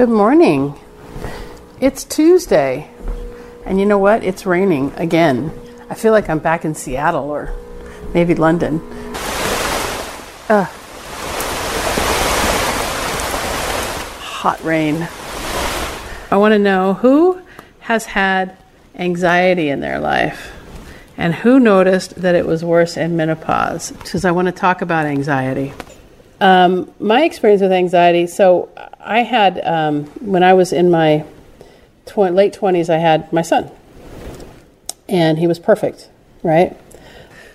Good morning. It's Tuesday. And you know what? It's raining again. I feel like I'm back in Seattle or maybe London. Uh, hot rain. I want to know who has had anxiety in their life and who noticed that it was worse in menopause because I want to talk about anxiety. Um, my experience with anxiety so I had, um, when I was in my tw- late 20s, I had my son. And he was perfect, right?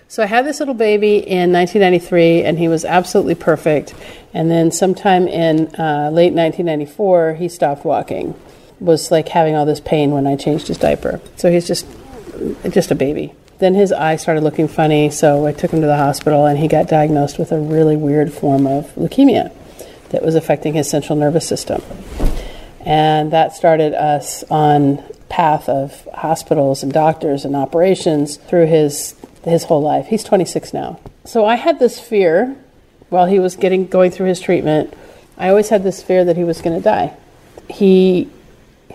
So I had this little baby in 1993, and he was absolutely perfect. And then sometime in uh, late 1994, he stopped walking. Was like having all this pain when I changed his diaper. So he's just just a baby. Then his eye started looking funny, so I took him to the hospital, and he got diagnosed with a really weird form of leukemia that was affecting his central nervous system. And that started us on path of hospitals and doctors and operations through his his whole life. He's 26 now. So I had this fear while he was getting going through his treatment. I always had this fear that he was going to die. He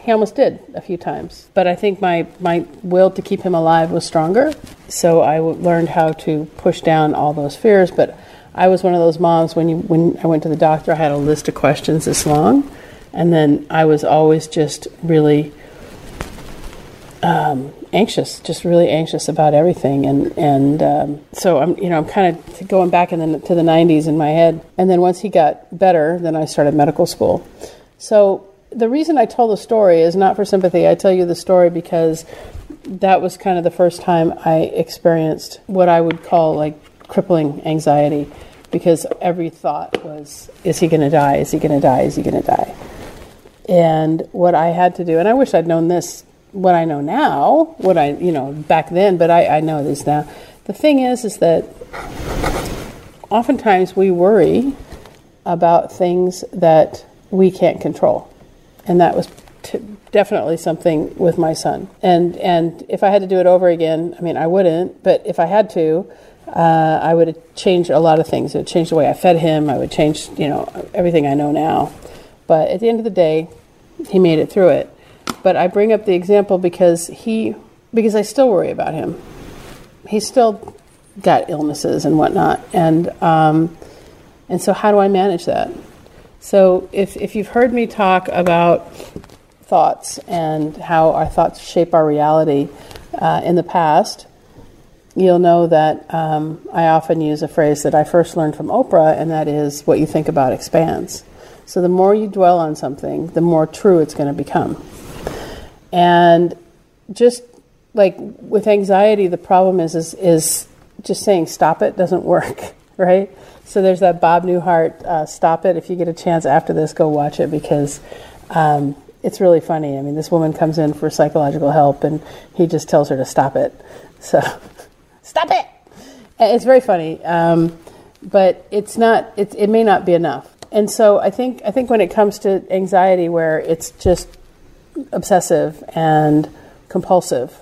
he almost did a few times, but I think my my will to keep him alive was stronger. So I learned how to push down all those fears, but I was one of those moms when you when I went to the doctor, I had a list of questions this long, and then I was always just really um, anxious, just really anxious about everything, and and um, so I'm you know I'm kind of going back in the, to the 90s in my head, and then once he got better, then I started medical school. So the reason I tell the story is not for sympathy. I tell you the story because that was kind of the first time I experienced what I would call like crippling anxiety because every thought was, is he going to die? Is he going to die? Is he going to die? And what I had to do, and I wish I'd known this, what I know now, what I, you know, back then, but I, I know this now. The thing is, is that oftentimes we worry about things that we can't control. And that was t- definitely something with my son. And, and if I had to do it over again, I mean, I wouldn't, but if I had to, uh, I would change a lot of things. It would change the way I fed him. I would change, you know, everything I know now. But at the end of the day, he made it through it. But I bring up the example because he, because I still worry about him. He's still got illnesses and whatnot, and um, and so how do I manage that? So if if you've heard me talk about thoughts and how our thoughts shape our reality uh, in the past, you'll know that um, I often use a phrase that I first learned from Oprah, and that is what you think about expands. So the more you dwell on something, the more true it's going to become. And just like with anxiety, the problem is, is, is just saying stop it doesn't work, right? So there's that Bob Newhart, uh, stop it. If you get a chance after this, go watch it because um, it's really funny. I mean, this woman comes in for psychological help and he just tells her to stop it. So stop it. It's very funny, um, but it's not. It, it may not be enough. And so I think I think when it comes to anxiety, where it's just obsessive and compulsive,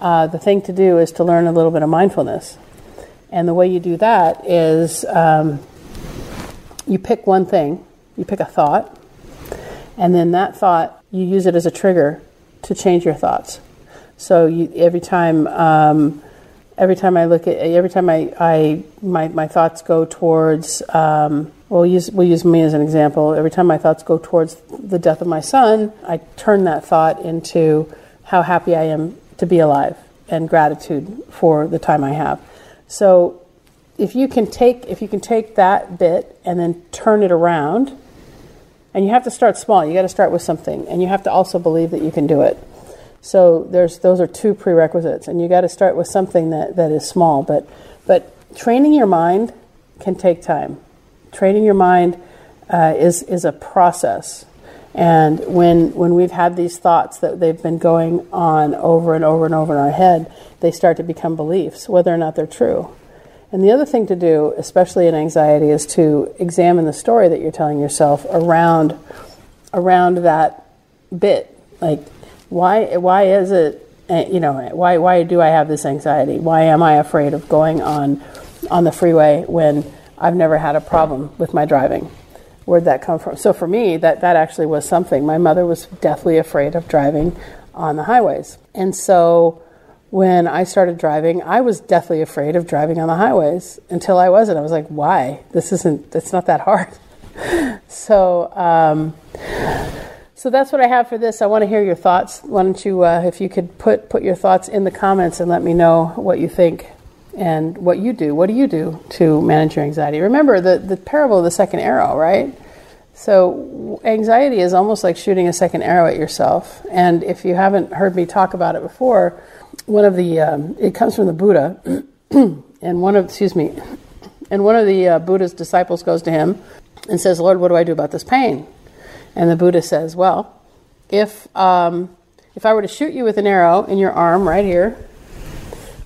uh, the thing to do is to learn a little bit of mindfulness. And the way you do that is um, you pick one thing, you pick a thought, and then that thought you use it as a trigger to change your thoughts. So you, every time um, every time I look at every time I, I my, my thoughts go towards um, we'll use we'll use me as an example. Every time my thoughts go towards the death of my son, I turn that thought into how happy I am to be alive and gratitude for the time I have. So if you can take if you can take that bit and then turn it around, and you have to start small. You got to start with something, and you have to also believe that you can do it. So there's those are two prerequisites, and you got to start with something that, that is small. But but training your mind can take time. Training your mind uh, is is a process, and when when we've had these thoughts that they've been going on over and over and over in our head, they start to become beliefs, whether or not they're true. And the other thing to do, especially in anxiety, is to examine the story that you're telling yourself around around that bit, like why why is it eh, you know why why do I have this anxiety? Why am I afraid of going on on the freeway when I've never had a problem with my driving? Where'd that come from? So for me, that, that actually was something. My mother was deathly afraid of driving on the highways. And so when I started driving, I was deathly afraid of driving on the highways until I wasn't. I was like, why? This isn't, it's not that hard. so, um, so that's what I have for this. I want to hear your thoughts. Why don't you, uh, if you could put, put your thoughts in the comments and let me know what you think and what you do. What do you do to manage your anxiety? Remember the, the parable of the second arrow, right? So, anxiety is almost like shooting a second arrow at yourself. And if you haven't heard me talk about it before, one of the, um, it comes from the Buddha, and one of, excuse me, and one of the uh, Buddha's disciples goes to him and says, Lord, what do I do about this pain? And the Buddha says, Well, if, um, if I were to shoot you with an arrow in your arm right here,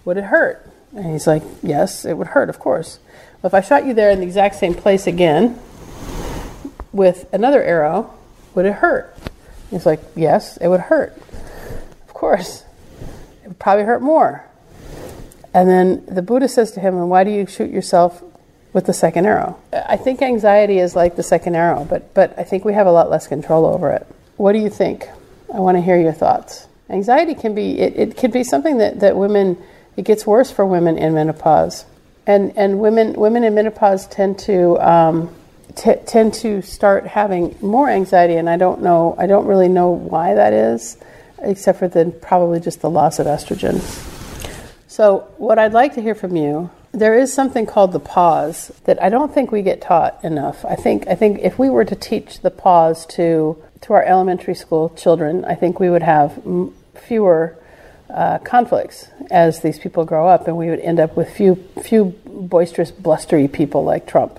would it hurt? And he's like, Yes, it would hurt, of course. If I shot you there in the exact same place again with another arrow, would it hurt? He's like, Yes, it would hurt. Of course. It would probably hurt more. And then the Buddha says to him, And why do you shoot yourself with the second arrow? I think anxiety is like the second arrow, but, but I think we have a lot less control over it. What do you think? I want to hear your thoughts. Anxiety can be, it, it can be something that, that women it gets worse for women in menopause, and and women women in menopause tend to um, t- tend to start having more anxiety, and I don't know I don't really know why that is, except for then probably just the loss of estrogen. So what I'd like to hear from you there is something called the pause that I don't think we get taught enough. I think I think if we were to teach the pause to to our elementary school children, I think we would have m- fewer uh, conflicts as these people grow up, and we would end up with few few boisterous, blustery people like Trump.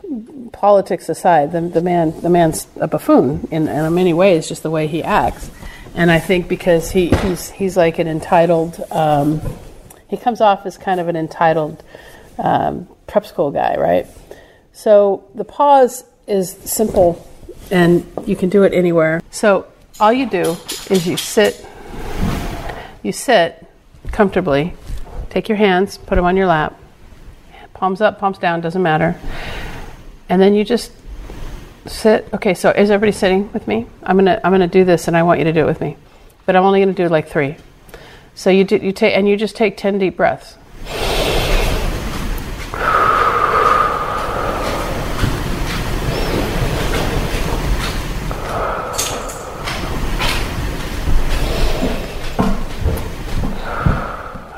Politics aside, the, the man the man's a buffoon in, in many ways, just the way he acts. And I think because he, he's he's like an entitled, um, he comes off as kind of an entitled um, prep school guy, right? So the pause is simple, and you can do it anywhere. So all you do is you sit you sit comfortably, take your hands, put them on your lap, palms up, palms down, doesn't matter. And then you just sit. Okay, so is everybody sitting with me? I'm gonna I'm gonna do this, and I want you to do it with me, but I'm only gonna do like three. So you do, you take and you just take ten deep breaths.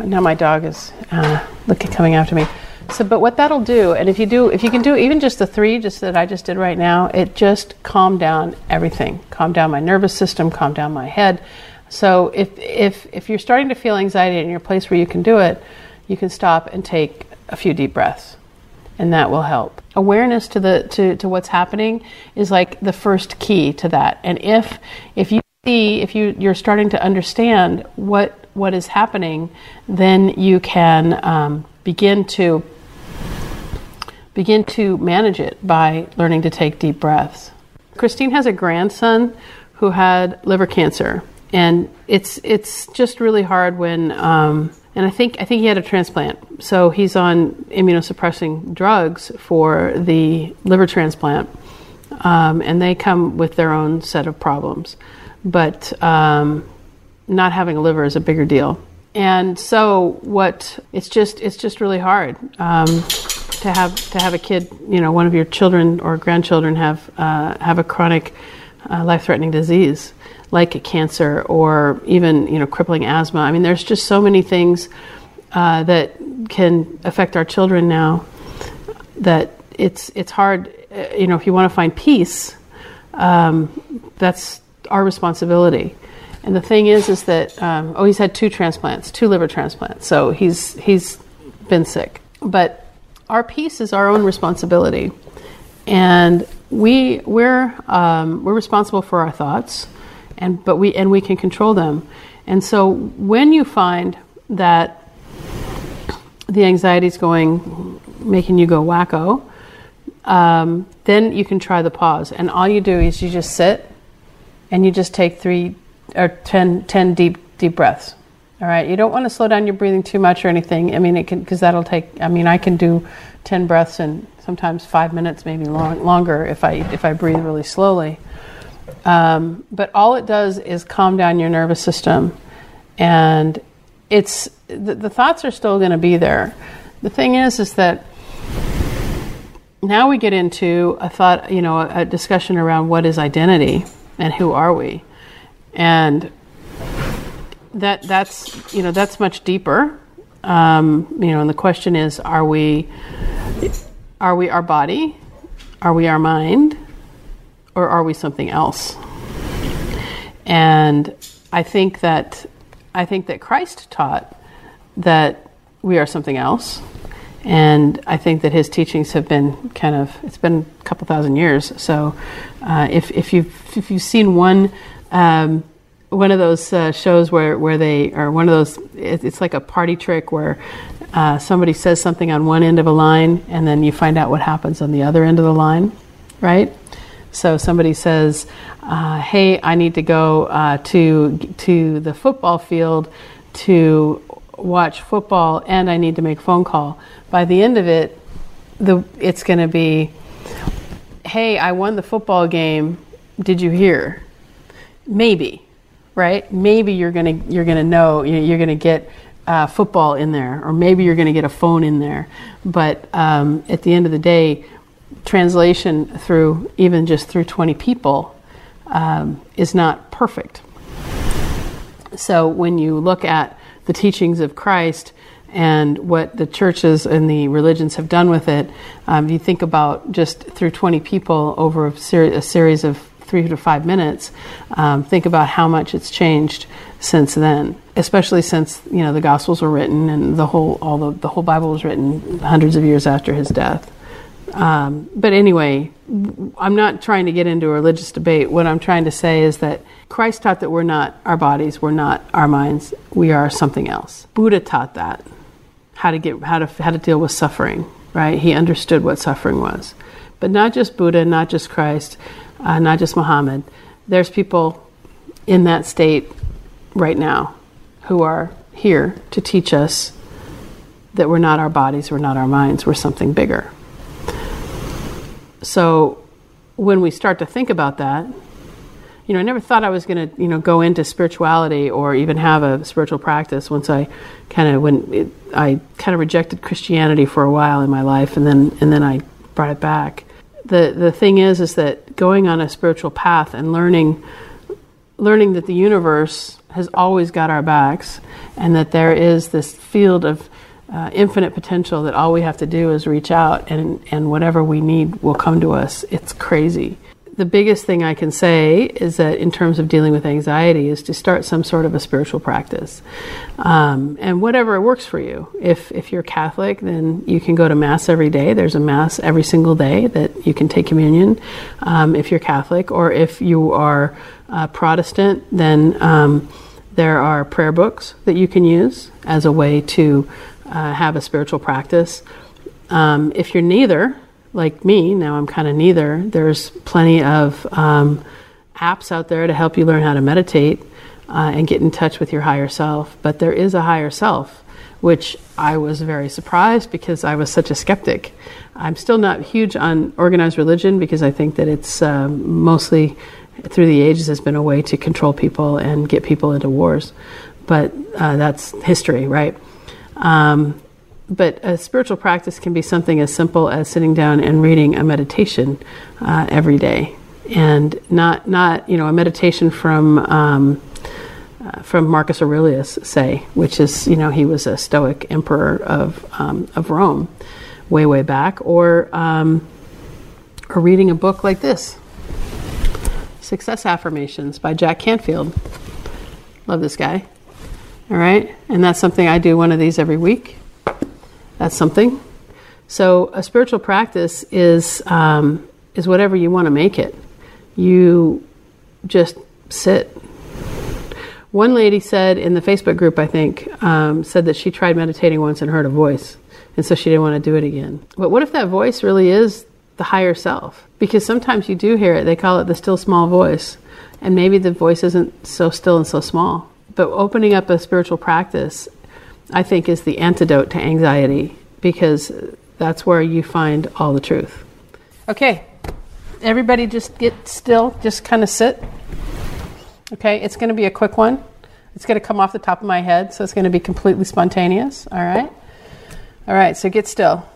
Now my dog is uh, looking coming after me. So, but what that'll do, and if you do, if you can do even just the three, just that I just did right now, it just calm down everything, calm down my nervous system, calm down my head. So, if if if you're starting to feel anxiety in your place where you can do it, you can stop and take a few deep breaths, and that will help. Awareness to the to to what's happening is like the first key to that. And if if you see if you you're starting to understand what what is happening, then you can um, begin to begin to manage it by learning to take deep breaths. Christine has a grandson who had liver cancer, and it's it's just really hard when. Um, and I think I think he had a transplant, so he's on immunosuppressing drugs for the liver transplant, um, and they come with their own set of problems. But um, not having a liver is a bigger deal. And so what it's just it's just really hard um, to have to have a kid, you know, one of your children or grandchildren have uh, have a chronic uh, life-threatening disease like a cancer or even you know crippling asthma. I mean, there's just so many things uh, that can affect our children now that it's it's hard. Uh, you know, if you want to find peace, um, that's our responsibility. And the thing is, is that um, oh, he's had two transplants, two liver transplants, so he's he's been sick. But our peace is our own responsibility, and we we're um, we're responsible for our thoughts, and but we and we can control them. And so when you find that the anxiety is going, making you go wacko, um, then you can try the pause. And all you do is you just sit and you just take three or 10, 10 deep, deep breaths. All right, you don't want to slow down your breathing too much or anything. I mean, it can because that'll take. I mean, I can do ten breaths and sometimes five minutes, maybe long, longer if I if I breathe really slowly. Um, but all it does is calm down your nervous system, and it's the, the thoughts are still going to be there. The thing is, is that now we get into a thought, you know, a, a discussion around what is identity and who are we, and that that's you know that's much deeper. Um, you know, and the question is: Are we are we our body? Are we our mind? Or are we something else? And I think that I think that Christ taught that we are something else. And I think that his teachings have been kind of, it's been a couple thousand years. So uh, if, if, you've, if you've seen one um, one of those uh, shows where, where they or one of those it's like a party trick where uh, somebody says something on one end of a line and then you find out what happens on the other end of the line right? So somebody says uh, hey i need to go uh, to to the football field to watch football and i need to make phone call. By the end of it the it's going to be hey i won the football game. Did you hear maybe right? Maybe you're gonna you're gonna know you're gonna get uh, football in there, or maybe you're gonna get a phone in there. But um, at the end of the day, translation through even just through 20 people um, is not perfect. So when you look at the teachings of Christ and what the churches and the religions have done with it, um, you think about just through 20 people over a, ser- a series of three to five minutes, um, think about how much it's changed since then. Especially since you know the Gospels were written and the whole all the, the whole Bible was written hundreds of years after his death. Um, but anyway, I'm not trying to get into a religious debate. What I'm trying to say is that Christ taught that we're not our bodies, we're not our minds, we are something else. Buddha taught that how to get how to how to deal with suffering. Right? He understood what suffering was, but not just Buddha, not just Christ uh, not just Muhammad. There's people in that state right now who are here to teach us that we're not our bodies, we're not our minds, we're something bigger. So when we start to think about that, you know, I never thought I was going to, you know, go into spirituality or even have a spiritual practice. Once I kind of when it, I kind of rejected Christianity for a while in my life, and then and then I brought it back the the thing is is that going on a spiritual path and learning learning that the universe has always got our backs and that there is this field of uh, infinite potential that all we have to do is reach out and and whatever we need will come to us. It's crazy the biggest thing I can say is that in terms of dealing with anxiety is to start some sort of a spiritual practice, um, and whatever works for you. If if you're Catholic, then you can go to mass every day. There's a mass every single day that you can take communion. Um, if you're Catholic, or if you are uh, Protestant, then um, there are prayer books that you can use as a way to uh, have a spiritual practice. Um, if you're neither, like me, now I'm kind of neither. There's plenty of um, apps out there to help you learn how to meditate uh, and get in touch with your higher self. But there is a higher self, which I was very surprised because I was such a skeptic. I'm still not huge on organized religion because I think that it's um, mostly through the ages has been a way to control people and get people into wars. But uh, that's history, right? Um, but a spiritual practice can be something as simple as sitting down and reading a meditation uh, every day, and not not you know a meditation from um, uh, from Marcus Aurelius, say, which is you know he was a Stoic emperor of um, of Rome, way way back, or um, or reading a book like this, Success Affirmations by Jack Canfield. Love this guy. All right, and that's something I do one of these every week that's something. So a spiritual practice is um, is whatever you want to make it. You just sit. One lady said in the Facebook group, I think, um, said that she tried meditating once and heard a voice, and so she didn't want to do it again. But what if that voice really is the higher self? Because sometimes you do hear it. They call it the still small voice, and maybe the voice isn't so still and so small but opening up a spiritual practice, I think, is the antidote to anxiety because that's where you find all the truth. Okay, everybody just get still, just kind of sit. Okay, it's going to be a quick one. It's going to come off the top of my head, so it's going to be completely spontaneous. All right? All right, so get still.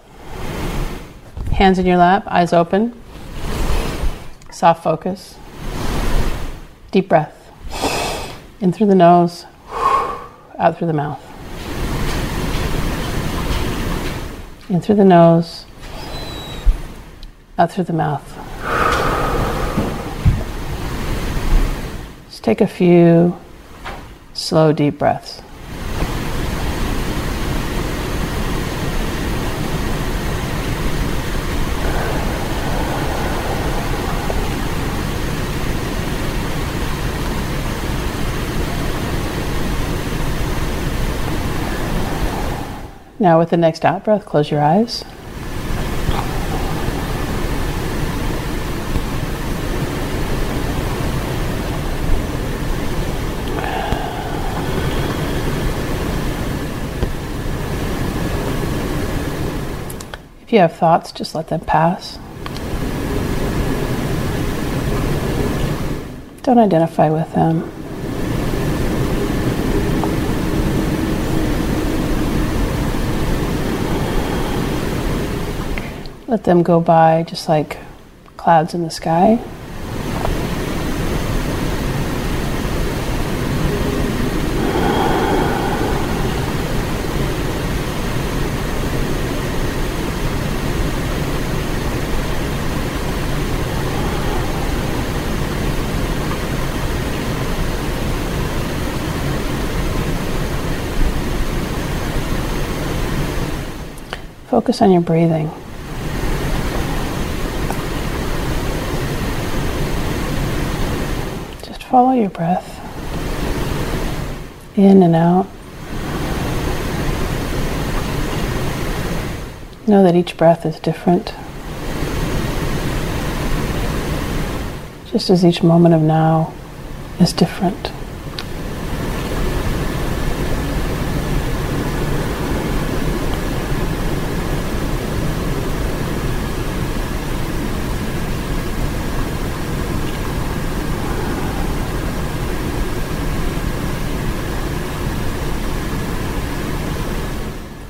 Hands in your lap, eyes open. Soft focus. Deep breath. In through the nose, out through the mouth. In through the nose, out through the mouth. Just take a few slow, deep breaths. Now, with the next out breath, close your eyes. If you have thoughts, just let them pass. Don't identify with them. Let them go by just like clouds in the sky. Focus on your breathing. Just follow your breath in and out. Know that each breath is different. Just as each moment of now is different.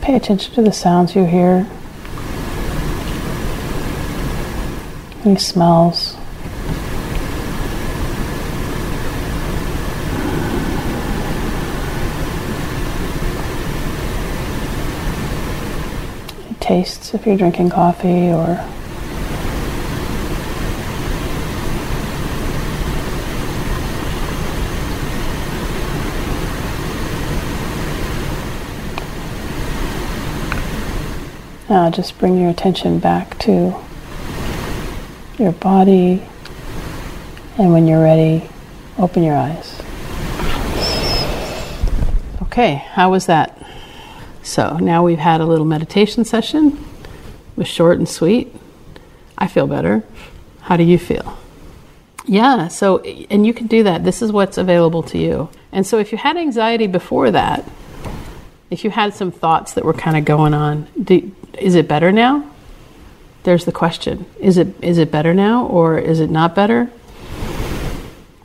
Pay attention to the sounds you hear, any smells. Tastes if you're drinking coffee or Now just bring your attention back to your body, and when you're ready, open your eyes. Okay, how was that? So now we've had a little meditation session. It was short and sweet. I feel better. How do you feel? Yeah, so, and you can do that. This is what's available to you. And so if you had anxiety before that, if you had some thoughts that were kind of going on, do, is it better now? There's the question. Is it is it better now or is it not better?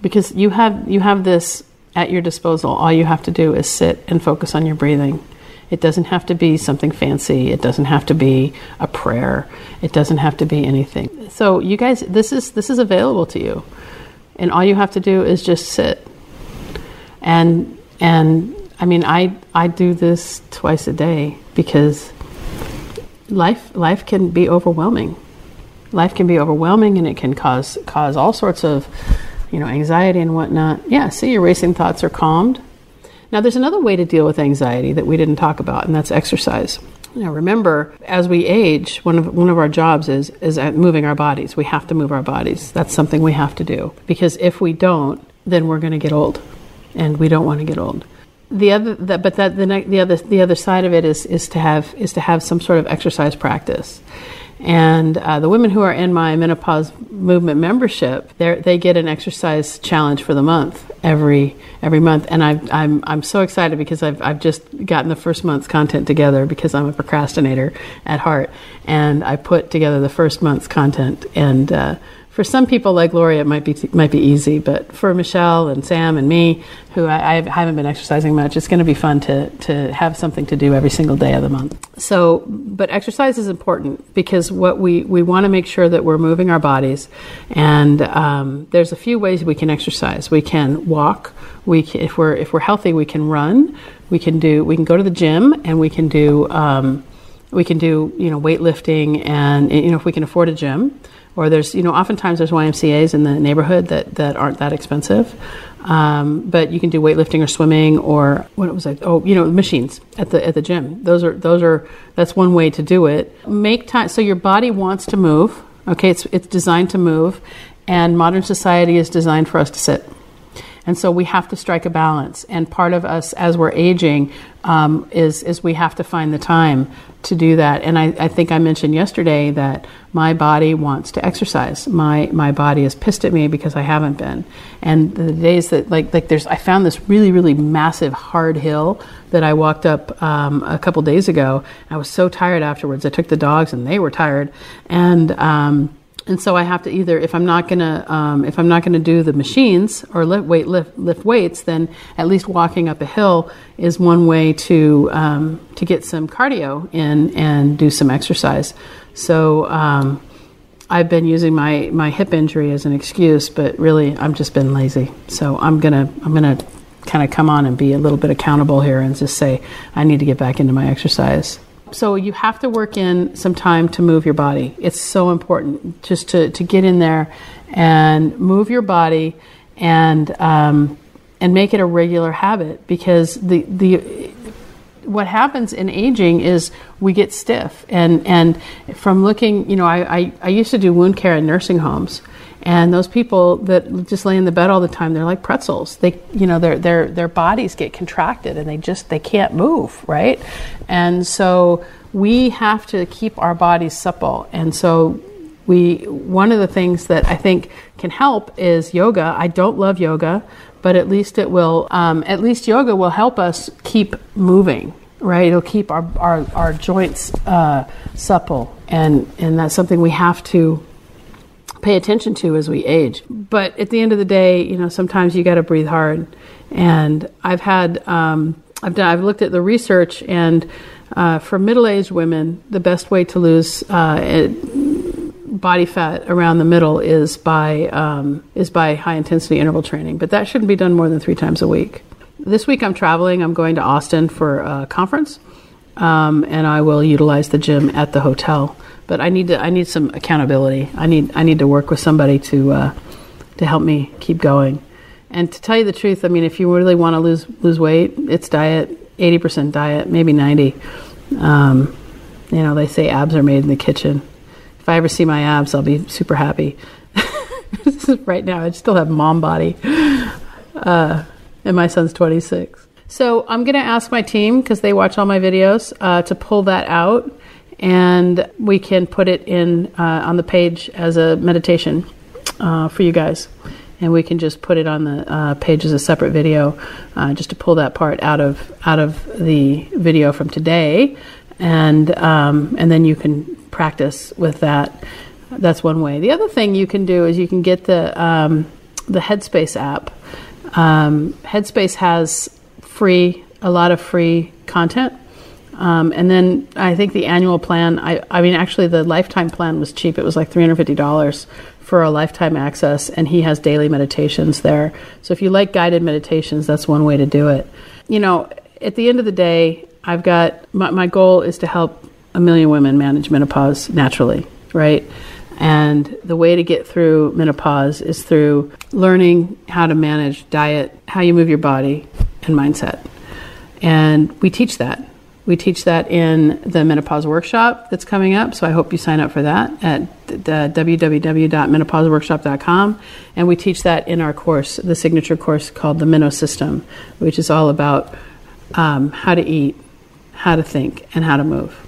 Because you have you have this at your disposal. All you have to do is sit and focus on your breathing. It doesn't have to be something fancy. It doesn't have to be a prayer. It doesn't have to be anything. So you guys this is this is available to you. And all you have to do is just sit. And and I mean I I do this twice a day because life life can be overwhelming. Life can be overwhelming, and it can cause cause all sorts of, you know, anxiety and whatnot. Yeah, see, your racing thoughts are calmed. Now, there's another way to deal with anxiety that we didn't talk about, and that's exercise. Now, remember, as we age, one of one of our jobs is is moving our bodies. We have to move our bodies. That's something we have to do because if we don't, then we're going to get old, and we don't want to get old the other the, but that the, the other the other side of it is is to have is to have some sort of exercise practice And uh, the women who are in my menopause movement membership, they get an exercise challenge for the month every every month. And i am I'm, I'm so excited because I've, I've just gotten the first month's content together because I'm a procrastinator at heart. And I put together the first month's content. And uh, for some people like Lori, it might be might be easy, but for Michelle and Sam and me, who I, I haven't been exercising much, it's going to be fun to to have something to do every single day of the month. So, but exercise is important because what we we want to make sure that we're moving our bodies, and um, there's a few ways we can exercise. We can walk. We can, if we're if we're healthy, we can run. We can do we can go to the gym and we can do. Um, we can do you know weightlifting and you know if we can afford a gym or there's you know oftentimes there's YMCA's in the neighborhood that that aren't that expensive. Um, but you can do weightlifting or swimming or what it was like. Oh, you know, machines at the at the gym. Those are those are that's one way to do it. Make time so your body wants to move. Okay, it's it's designed to move, and modern society is designed for us to sit. And so we have to strike a balance. And part of us, as we're aging, um, is is we have to find the time to do that. And I, I, think I mentioned yesterday that my body wants to exercise. My my body is pissed at me because I haven't been. And the days that like like there's I found this really really massive hard hill that I walked up um, a couple days ago. I was so tired afterwards. I took the dogs and they were tired and. Um, and so I have to either, if I'm not gonna, um, if I'm not gonna do the machines or lift weight lift, lift weights, then at least walking up a hill is one way to um, to get some cardio in and do some exercise. So um, I've been using my my hip injury as an excuse, but really I've just been lazy. So I'm gonna I'm gonna kind of come on and be a little bit accountable here and just say I need to get back into my exercise so you have to work in some time to move your body. It's so important just to, to get in there and move your body and um, and make it a regular habit because the the what happens in aging is we get stiff and and from looking you know I, I, I used to do wound care in nursing homes and those people that just lay in the bed all the time they're like pretzels. They you know their their their bodies get contracted and they just they can't move right? And so we have to keep our bodies supple. And so we one of the things that i think can help is yoga. I don't love yoga but at least it will um, at least yoga will help us keep moving right? It'll keep our our, our joints uh, supple. And and that's something we have to pay attention to as we age. But at the end of the day, you know, sometimes you got to breathe hard. And I've had, um, I've done, I've looked at the research, and uh, for middle-aged women, the best way to lose uh, it, body fat around the middle is by um, is by high intensity interval training. But that shouldn't be done more than three times a week. This week I'm traveling. I'm going to Austin for a conference, um, and I will utilize the gym at the hotel but I need to I need some accountability. I need I need to work with somebody to uh, to help me keep going. And to tell you the truth, I mean, if you really want to lose lose weight, it's diet, eighty percent diet, maybe ninety. Um, you know, they say abs are made in the kitchen. If I ever see my abs, I'll be super happy. right now, I still have mom body, uh, and my son's twenty six. So I'm going to ask my team because they watch all my videos uh, to pull that out and we can put it in uh, on the page as a meditation uh, for you guys. And we can just put it on the uh, page as a separate video, uh, just to pull that part out of out of the video from today, and um, and then you can practice with that. That's one way. The other thing you can do is you can get the um, the Headspace app. Um, Headspace has free a lot of free content um, and then I think the annual plan, I, I mean, actually, the lifetime plan was cheap. It was like $350 for a lifetime access, and he has daily meditations there. So if you like guided meditations, that's one way to do it. You know, at the end of the day, I've got my, my goal is to help a million women manage menopause naturally, right? And the way to get through menopause is through learning how to manage diet, how you move your body, and mindset. And we teach that we teach that in the menopause workshop that's coming up, so I hope you sign up for that at www.menopauseworkshop.com. And we teach that in our course, the signature course called the Meno System, which is all about um, how to eat, how to think, and how to move.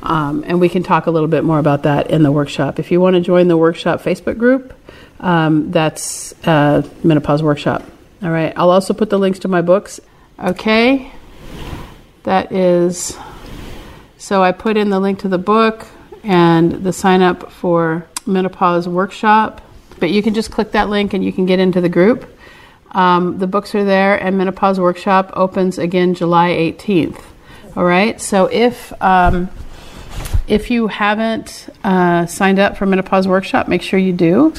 Um, and we can talk a little bit more about that in the workshop. If you want to join the workshop Facebook group, um, that's uh, Menopause Workshop. All right. I'll also put the links to my books. Okay. That is. So I put in the link to the book and the sign up for Menopause Workshop. But you can just click that link and you can get into the group. Um, the books are there, and Menopause Workshop opens again July 18th. All right. So if um, if you haven't uh, signed up for Menopause Workshop, make sure you do.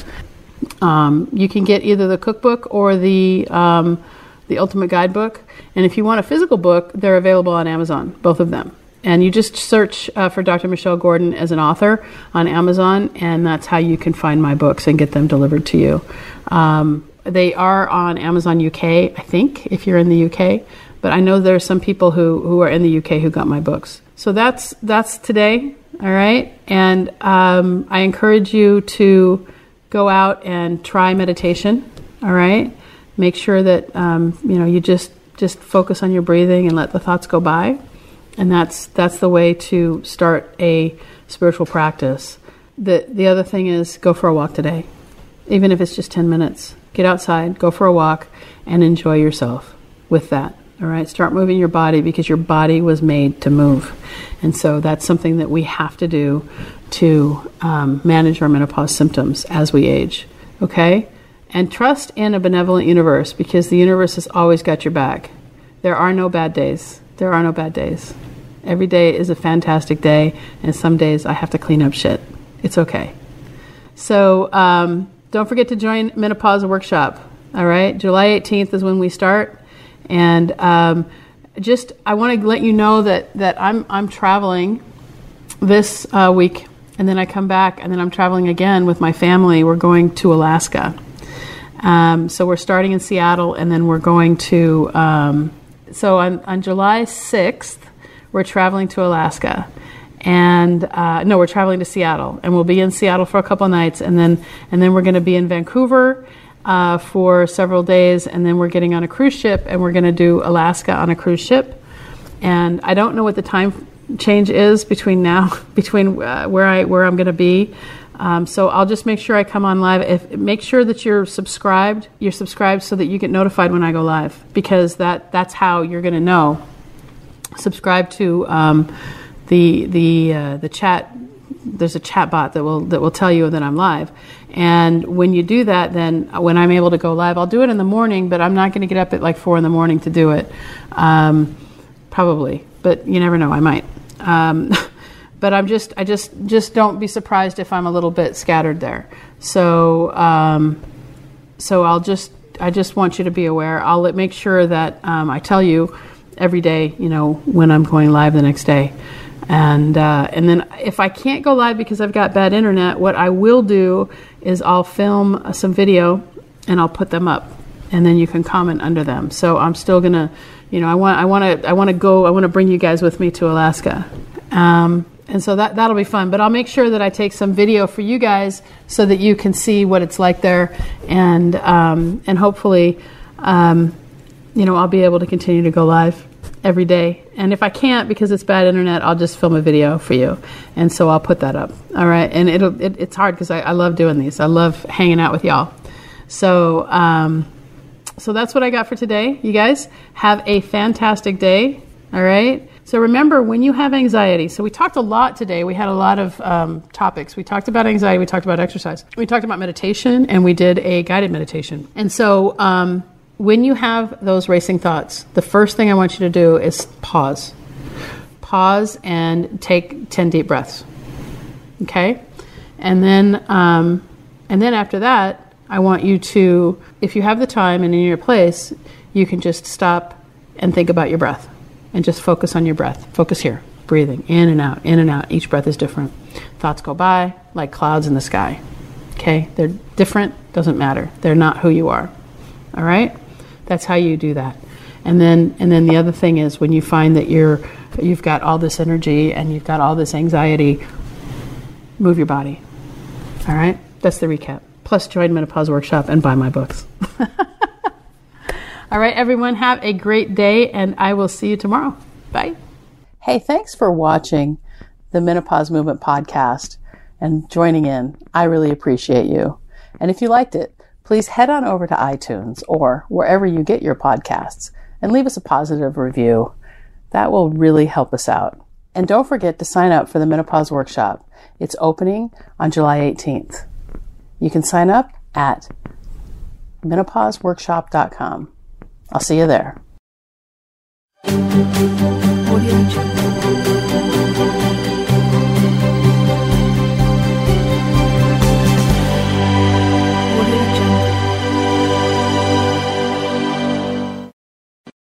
Um, you can get either the cookbook or the um, the Ultimate Guidebook. And if you want a physical book, they're available on Amazon, both of them. And you just search uh, for Dr. Michelle Gordon as an author on Amazon, and that's how you can find my books and get them delivered to you. Um, they are on Amazon UK, I think, if you're in the UK. But I know there are some people who, who are in the UK who got my books. So that's that's today, all right. And um, I encourage you to go out and try meditation, all right. Make sure that um, you know you just just focus on your breathing and let the thoughts go by, and that's that's the way to start a spiritual practice. The the other thing is go for a walk today, even if it's just ten minutes get outside, go for a walk, and enjoy yourself with that. All right, start moving your body because your body was made to move. And so that's something that we have to do to um, manage our menopause symptoms as we age. Okay? And trust in a benevolent universe because the universe has always got your back. There are no bad days. There are no bad days. Every day is a fantastic day, and some days I have to clean up shit. It's okay. So, um, don't forget to join Menopause Workshop. All right, July 18th is when we start, and um, just I want to let you know that that I'm I'm traveling this uh, week, and then I come back, and then I'm traveling again with my family. We're going to Alaska. Um, so we're starting in Seattle, and then we're going to. Um, so on, on July 6th, we're traveling to Alaska and uh, no, we're traveling to Seattle, and we'll be in Seattle for a couple nights, and then and then we're going to be in Vancouver uh, for several days, and then we're getting on a cruise ship, and we're going to do Alaska on a cruise ship, and I don't know what the time change is between now between uh, where I where I'm going to be. Um, so I'll just make sure I come on live. If make sure that you're subscribed, you're subscribed so that you get notified when I go live, because that that's how you're going to know. Subscribe to. Um, the the uh, the chat there's a chat bot that will that will tell you that I'm live. And when you do that, then when I'm able to go live, I'll do it in the morning, but I'm not going to get up at like four in the morning to do it. Um, probably, but you never know. I might. But I'm just I just just don't be surprised if I'm a little bit scattered there. So um, so I'll just I just want you to be aware. I'll make sure that um, I tell you every day. You know when I'm going live the next day. And uh, and then if I can't go live because I've got bad internet, what I will do is I'll film some video and I'll put them up, and then you can comment under them. So I'm still gonna, you know, I want I want to I want to go I want to bring you guys with me to Alaska. Um, and so that that'll be fun. But I'll make sure that I take some video for you guys so that you can see what it's like there, and um, and hopefully, um, you know, I'll be able to continue to go live every day. And if I can't because it's bad internet, I'll just film a video for you. And so I'll put that up. All right. And it'll, it, it's hard because I, I, love doing these. I love hanging out with y'all. So, um, so that's what I got for today. You guys have a fantastic day. All right. So remember, when you have anxiety, so we talked a lot today. We had a lot of um, topics. We talked about anxiety. We talked about exercise. We talked about meditation, and we did a guided meditation. And so, um, when you have those racing thoughts, the first thing I want you to do is pause. Pause and take 10 deep breaths. Okay? And then, um, and then after that, I want you to, if you have the time and in your place, you can just stop and think about your breath and just focus on your breath. Focus here, breathing in and out, in and out. Each breath is different. Thoughts go by like clouds in the sky. Okay? They're different, doesn't matter. They're not who you are. All right? That's how you do that. And then and then the other thing is when you find that you're you've got all this energy and you've got all this anxiety, move your body. All right? That's the recap. Plus join menopause workshop and buy my books. all right, everyone, have a great day and I will see you tomorrow. Bye. Hey, thanks for watching the Menopause Movement podcast and joining in. I really appreciate you. And if you liked it, please head on over to iTunes or wherever you get your podcasts and leave us a positive review. That will really help us out. And don't forget to sign up for the Menopause Workshop. It's opening on July 18th. You can sign up at menopauseworkshop.com. I'll see you there.